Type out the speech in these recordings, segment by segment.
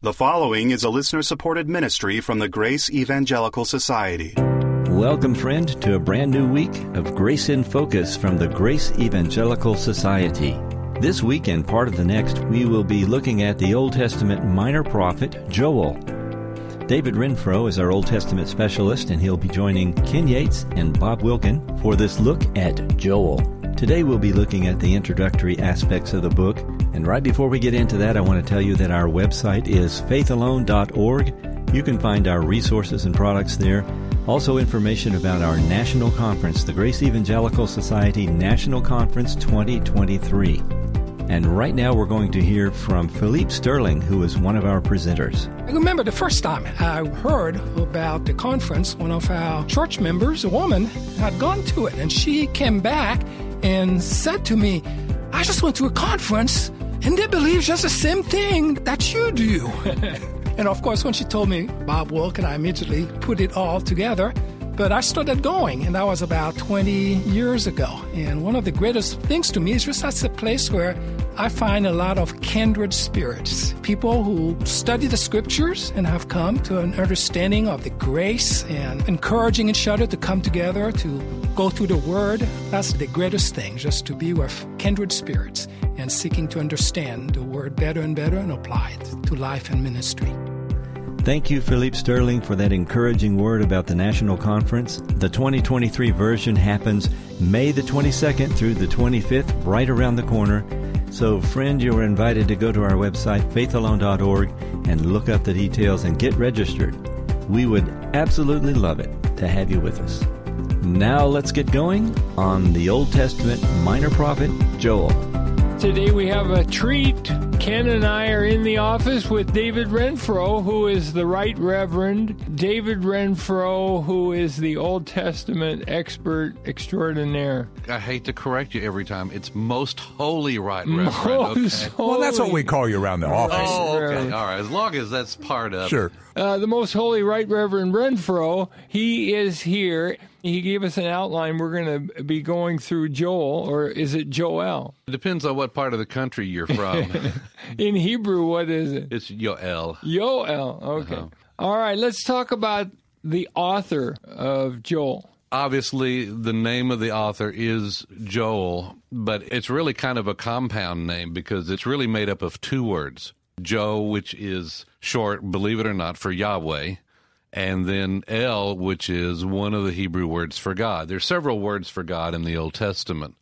The following is a listener supported ministry from the Grace Evangelical Society. Welcome, friend, to a brand new week of Grace in Focus from the Grace Evangelical Society. This week and part of the next, we will be looking at the Old Testament minor prophet Joel. David Renfro is our Old Testament specialist, and he'll be joining Ken Yates and Bob Wilkin for this look at Joel. Today we'll be looking at the introductory aspects of the book. And right before we get into that, I want to tell you that our website is faithalone.org. You can find our resources and products there. Also, information about our national conference, the Grace Evangelical Society National Conference 2023. And right now we're going to hear from Philippe Sterling, who is one of our presenters. I remember the first time I heard about the conference, one of our church members, a woman, had gone to it, and she came back and said to me, I just went to a conference and they believe just the same thing that you do. and of course, when she told me Bob Wilkin, I immediately put it all together. But I started going, and that was about 20 years ago. And one of the greatest things to me is just that's a place where I find a lot of kindred spirits, people who study the scriptures and have come to an understanding of the grace and encouraging each other to come together to go through the word. That's the greatest thing, just to be with kindred spirits and seeking to understand the word better and better and apply it to life and ministry. Thank you, Philippe Sterling, for that encouraging word about the National Conference. The 2023 version happens May the 22nd through the 25th, right around the corner. So, friend, you are invited to go to our website, faithalone.org, and look up the details and get registered. We would absolutely love it to have you with us. Now, let's get going on the Old Testament minor prophet Joel. Today we have a treat. Ken and I are in the office with David Renfro, who is the Right Reverend. David Renfro, who is the Old Testament expert extraordinaire. I hate to correct you every time. It's most holy right reverend. Most okay. holy. Well, that's what we call you around the office. Oh, okay. All right. As long as that's part of Sure. Uh, the most holy Right Reverend Renfro, he is here. He gave us an outline. We're going to be going through Joel, or is it Joel? It depends on what part of the country you're from. In Hebrew, what is it? it's Yoel. Yoel. Okay. Uh-huh. All right, let's talk about the author of Joel. Obviously, the name of the author is Joel, but it's really kind of a compound name because it's really made up of two words. Jo, which is short, believe it or not, for Yahweh, and then El, which is one of the Hebrew words for God. There's several words for God in the Old Testament.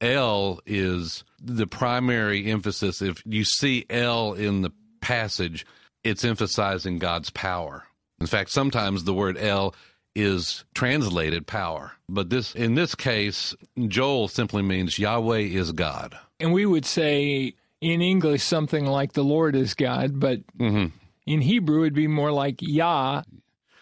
El is the primary emphasis. If you see El in the passage, it's emphasizing God's power. In fact, sometimes the word El is translated power. But this in this case, Joel simply means Yahweh is God. And we would say in English something like the Lord is God, but Mm-hmm. in Hebrew it'd be more like Yah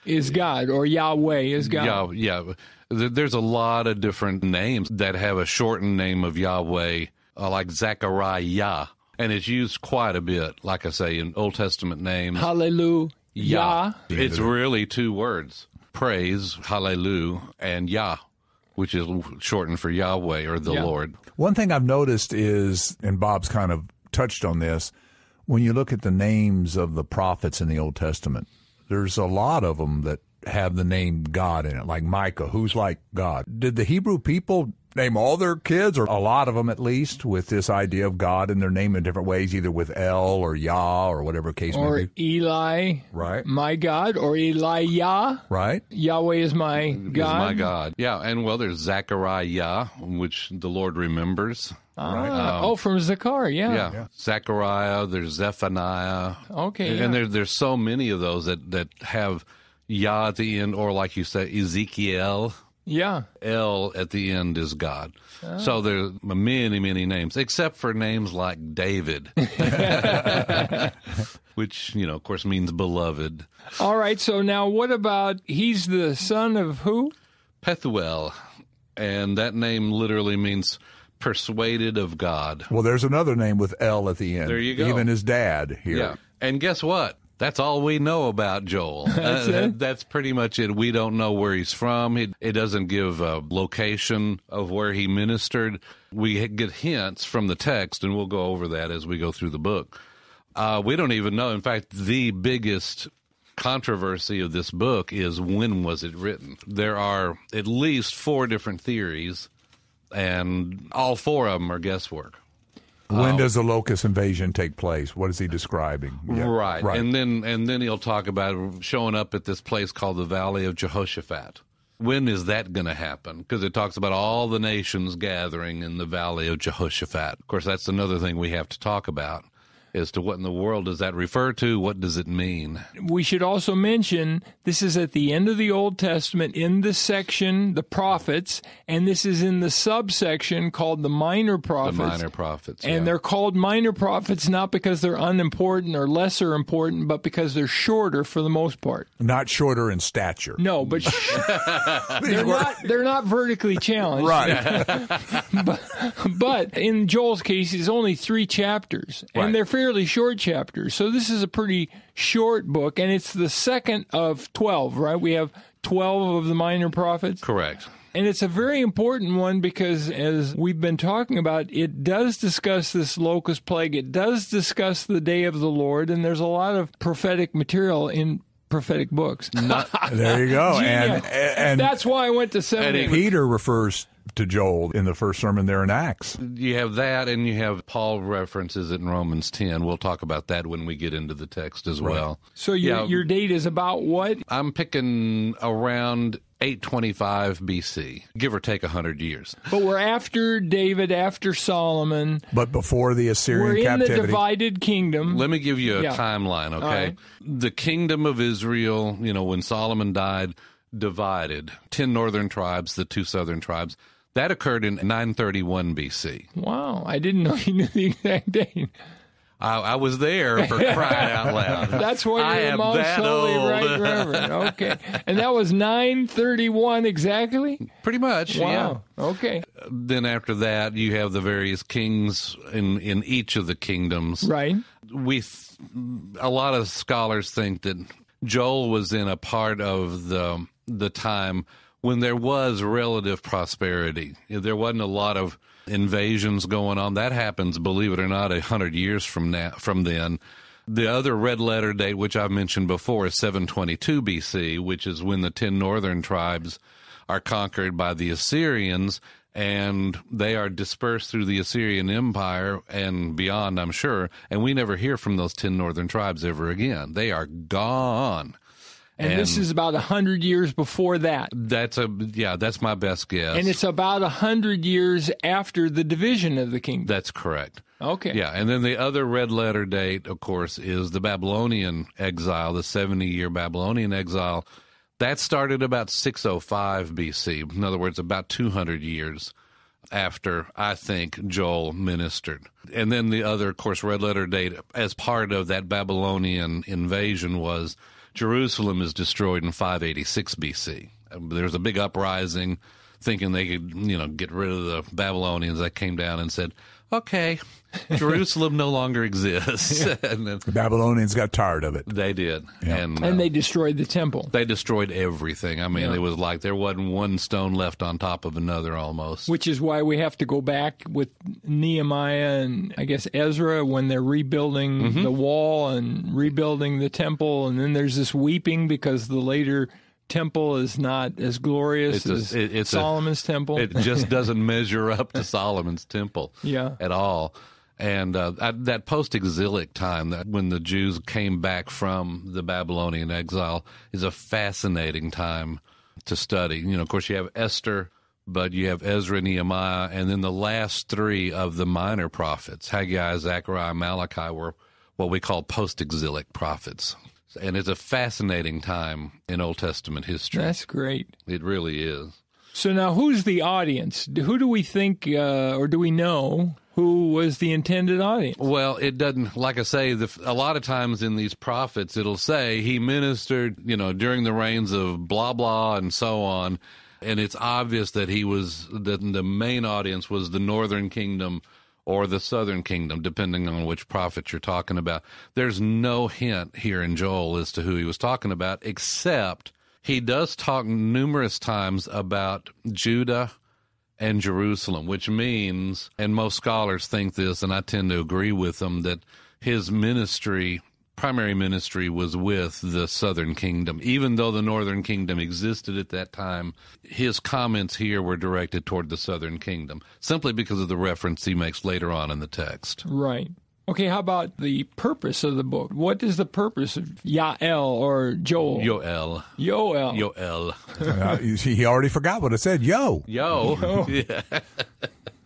is God or Yahweh is God. Yeah, yeah. There's a lot of different names that have a shortened name of Yahweh, uh, like Zechariah, and it's used quite a bit. Like I say, in Old Testament names, Hallelujah. Yah. It's really two words: praise, hallelujah, and Yah, which is shortened for Yahweh or the Yeah. Lord. One thing I've noticed is, and Bob's kind of touched on this, when you look at the names of the prophets in the Old Testament, there's a lot of them that have the name God in it, like Micah, who's like God. Did the Hebrew people name all their kids, or a lot of them at least, with this idea of God in their name in different ways, either with El or Yah or whatever case Or may be? Eli, Right, my God, or Eli Elijah. right. Yahweh is my God. Is my God. Yeah, and well, there's Zechariah, which the Lord remembers. Ah, oh, from Zechariah. Yeah. Yeah. Zechariah, there's Zephaniah. Okay. And yeah. there, there's so many of those that, that have Yah at the end, or like you say, Ezekiel. Yeah. El at the end is God. So ah. there are many, many names, except for names like David, which, you know, of course means beloved. All right. So now what about he's the son of who? Pethuel, and that name literally means persuaded of God. Well, there's another name with L at the end. There you go. Even his dad here. Yeah. And guess what? That's all we know about Joel. that's, it? that's pretty much it. We don't know where he's from. It, it doesn't give a location of where he ministered. We get hints from the text, and we'll go over that as we go through the book. Uh, we don't even know. In fact, the biggest controversy of this book is when was it written? There are at least four different theories, and all four of them are guesswork. When oh. does the locust invasion take place? What is he describing? Yeah, Right. And then and then he'll talk about showing up at this place called the Valley of Jehoshaphat. When is that going to happen? Because it talks about all the nations gathering in the Valley of Jehoshaphat. Of course, that's another thing we have to talk about as to what in the world does that refer to? What does it mean? We should also mention this is at the end of the Old Testament in the section, the prophets, and this is in the subsection called the minor prophets. The prophets. minor prophets. And yeah. they're called minor prophets not because they're unimportant or lesser important, but because they're shorter for the most part. Not shorter in stature. No, but they're not they're not vertically challenged. Right. But in Joel's case, it's only three chapters, Right. and they're fairly short chapters. So this is a pretty short book, and it's the second of twelve. Right? We have twelve of the minor prophets. Correct. And it's a very important one because, as we've been talking about, it does discuss this locust plague. It does discuss the day of the Lord, and there's a lot of prophetic material in prophetic books. there you go. and Genius. and That's why I went to seminary. Peter refers to Joel in the first sermon there in Acts. You have that, and you have Paul references it in Romans 10. We'll talk about that when we get into the text as well. so your, Yeah. your date is about what? I'm picking around 825 BC, give or take 100 years. But we're after David, after Solomon. But before the Assyrian We're in captivity. the divided kingdom. Let me give you a Yeah. timeline, okay? right. The kingdom of Israel, you know, when Solomon died, divided 10 northern tribes, the two southern tribes. That occurred in 931 BC. wow, I didn't know you knew the exact date. I, I was there for crying out loud. That's why I am most that holy old. right reverend. Okay, and that was nine thirty-one exactly. Pretty much, yeah. Wow. Okay. Then after that, you have the various kings in in each of the kingdoms. Right. We, th- a lot of scholars think that Joel was in a part of the the time when there was relative prosperity. There wasn't a lot of invasions going on. That happens, believe it or not, a hundred years from now from then. The other red letter date, which I've mentioned before, is 722 BC, which is when the ten northern tribes are conquered by the Assyrians and they are dispersed through the Assyrian Empire and beyond, I'm sure. And we never hear from those 10 northern tribes ever again. They are gone. And, this is about a hundred years before that, That's a, yeah, that's my best guess. and it's about a hundred years after the division of the kingdom. that's correct. Okay. Yeah, and then the other red letter date, of course, is the Babylonian exile, the 70 year Babylonian exile. That started about 605 BC. In other words, about 200 years after I think Joel ministered. And then the other, of course, red letter date as part of that Babylonian invasion was Jerusalem is destroyed in 586 BC. Um, there's a big uprising thinking they could, you know, get rid of the Babylonians. That came down and said, okay, Jerusalem no longer exists. and then the Babylonians got tired of it. they did. And, uh, And they destroyed the temple, they destroyed everything. I mean, Yeah. it was like there wasn't one stone left on top of another almost. which is why we have to go back with Nehemiah and I guess Ezra when they're rebuilding Mm-hmm. the wall and rebuilding the temple. And then there's this weeping because the later temple is not as glorious a- as it- it's a- Solomon's temple. It just doesn't measure up to Solomon's temple Yeah. at all. And uh, at that post exilic time, that when the Jews came back from the Babylonian exile, is a fascinating time to study. You know, of course, you have Esther, but you have Ezra, Nehemiah, and then the last three of the minor prophets, Haggai, Zechariah, Malachi, were what we call post exilic prophets. And it's a fascinating time in Old Testament history. That's great. it really is. So now, who's the audience? Who do we think, uh, or do we know who was the intended audience? Well, it doesn't. Like I say, the, a lot of times in these prophets, it'll say he ministered, you know, during the reigns of blah blah and so on, and it's obvious that he was that the main audience was the northern kingdom or the southern kingdom, depending on which prophet you're talking about. There's no hint here in Joel as to who he was talking about, except he does talk numerous times about Judah and Jerusalem, which means, and most scholars think this, and I tend to agree with them, that his ministry primary ministry was with the southern kingdom. Even though the northern kingdom existed at that time, his comments here were directed toward the southern kingdom, simply because of the reference he makes later on in the text. Right. Okay, how about the purpose of the book? What is the purpose of Yael or Joel? Yoel. Yoel. Yoel. Uh, you see, he already forgot what it said. Yo. Yo. Yeah.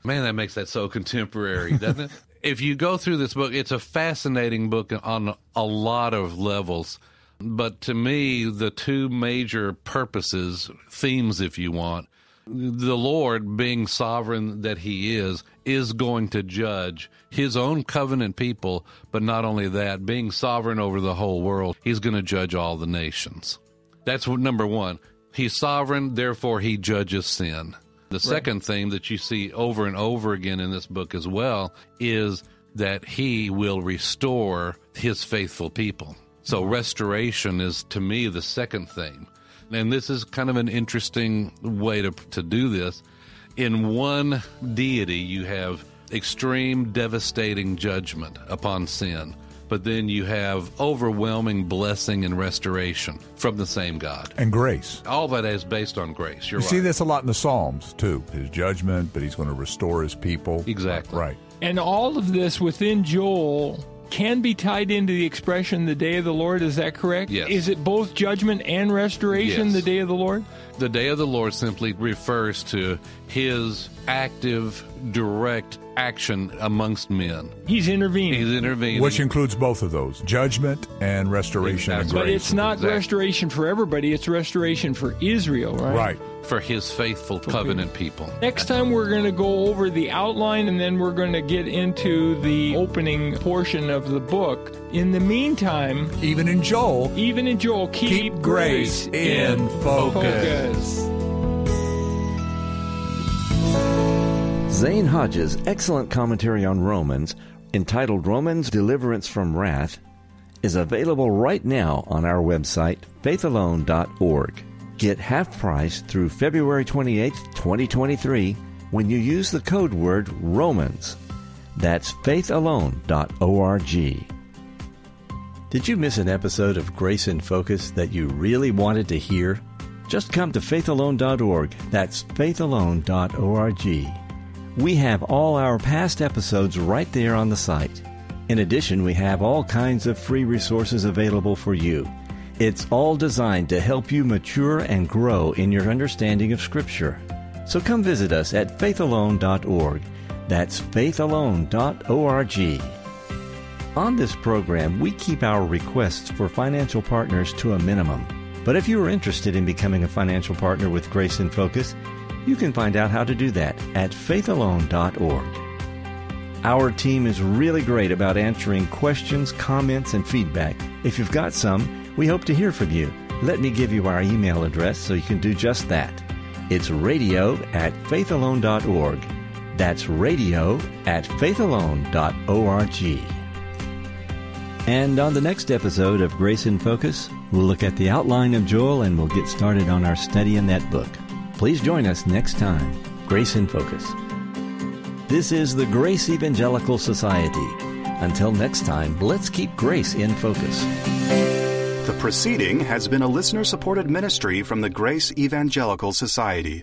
Man, that makes that so contemporary, doesn't it? If you go through this book, it's a fascinating book on a lot of levels. But to me, the two major purposes, themes, if you want, the Lord, being sovereign that He is, is going to judge His own covenant people, but not only that, being sovereign over the whole world, He's going to judge all the nations. That's number one. He's sovereign, therefore He judges sin. The second right. theme that you see over and over again in this book as well is that he will restore his faithful people. So mm-hmm. restoration is to me the second theme. And this is kind of an interesting way to, to do this. In one deity, you have extreme, devastating judgment upon sin but then you have overwhelming blessing and restoration from the same God. And grace. All that is based on grace. You're you right. see this a lot in the Psalms, too. His judgment, but he's going to restore his people. Exactly. Right. And all of this within Joel can be tied into the expression the day of the Lord. Is that correct? Yes. Is it both judgment and restoration, yes. the day of the Lord? The day of the Lord simply refers to his active, direct action amongst men. He's intervening. He's intervening. Which includes both of those judgment and restoration. Exactly. And but it's not exactly. restoration for everybody, it's restoration for Israel, right? Right. For his faithful covenant people. Next time, we're going to go over the outline and then we're going to get into the opening portion of the book. In the meantime, even in Joel, even in Joel, keep, keep grace, grace in focus. focus. Zane Hodges' excellent commentary on Romans, entitled Romans Deliverance from Wrath, is available right now on our website, faithalone.org. Get half price through February 28, 2023, when you use the code word ROMANS. That's faithalone.org. Did you miss an episode of Grace in Focus that you really wanted to hear? Just come to faithalone.org. That's faithalone.org. We have all our past episodes right there on the site. In addition, we have all kinds of free resources available for you. It's all designed to help you mature and grow in your understanding of Scripture. So come visit us at faithalone.org. That's faithalone.org. On this program, we keep our requests for financial partners to a minimum. But if you are interested in becoming a financial partner with Grace in Focus, you can find out how to do that at faithalone.org. Our team is really great about answering questions, comments, and feedback. If you've got some, we hope to hear from you. Let me give you our email address so you can do just that. It's radio at faithalone.org. That's radio at faithalone.org. And on the next episode of Grace in Focus, we'll look at the outline of Joel and we'll get started on our study in that book. Please join us next time. Grace in Focus. This is the Grace Evangelical Society. Until next time, let's keep grace in focus. The proceeding has been a listener supported ministry from the Grace Evangelical Society.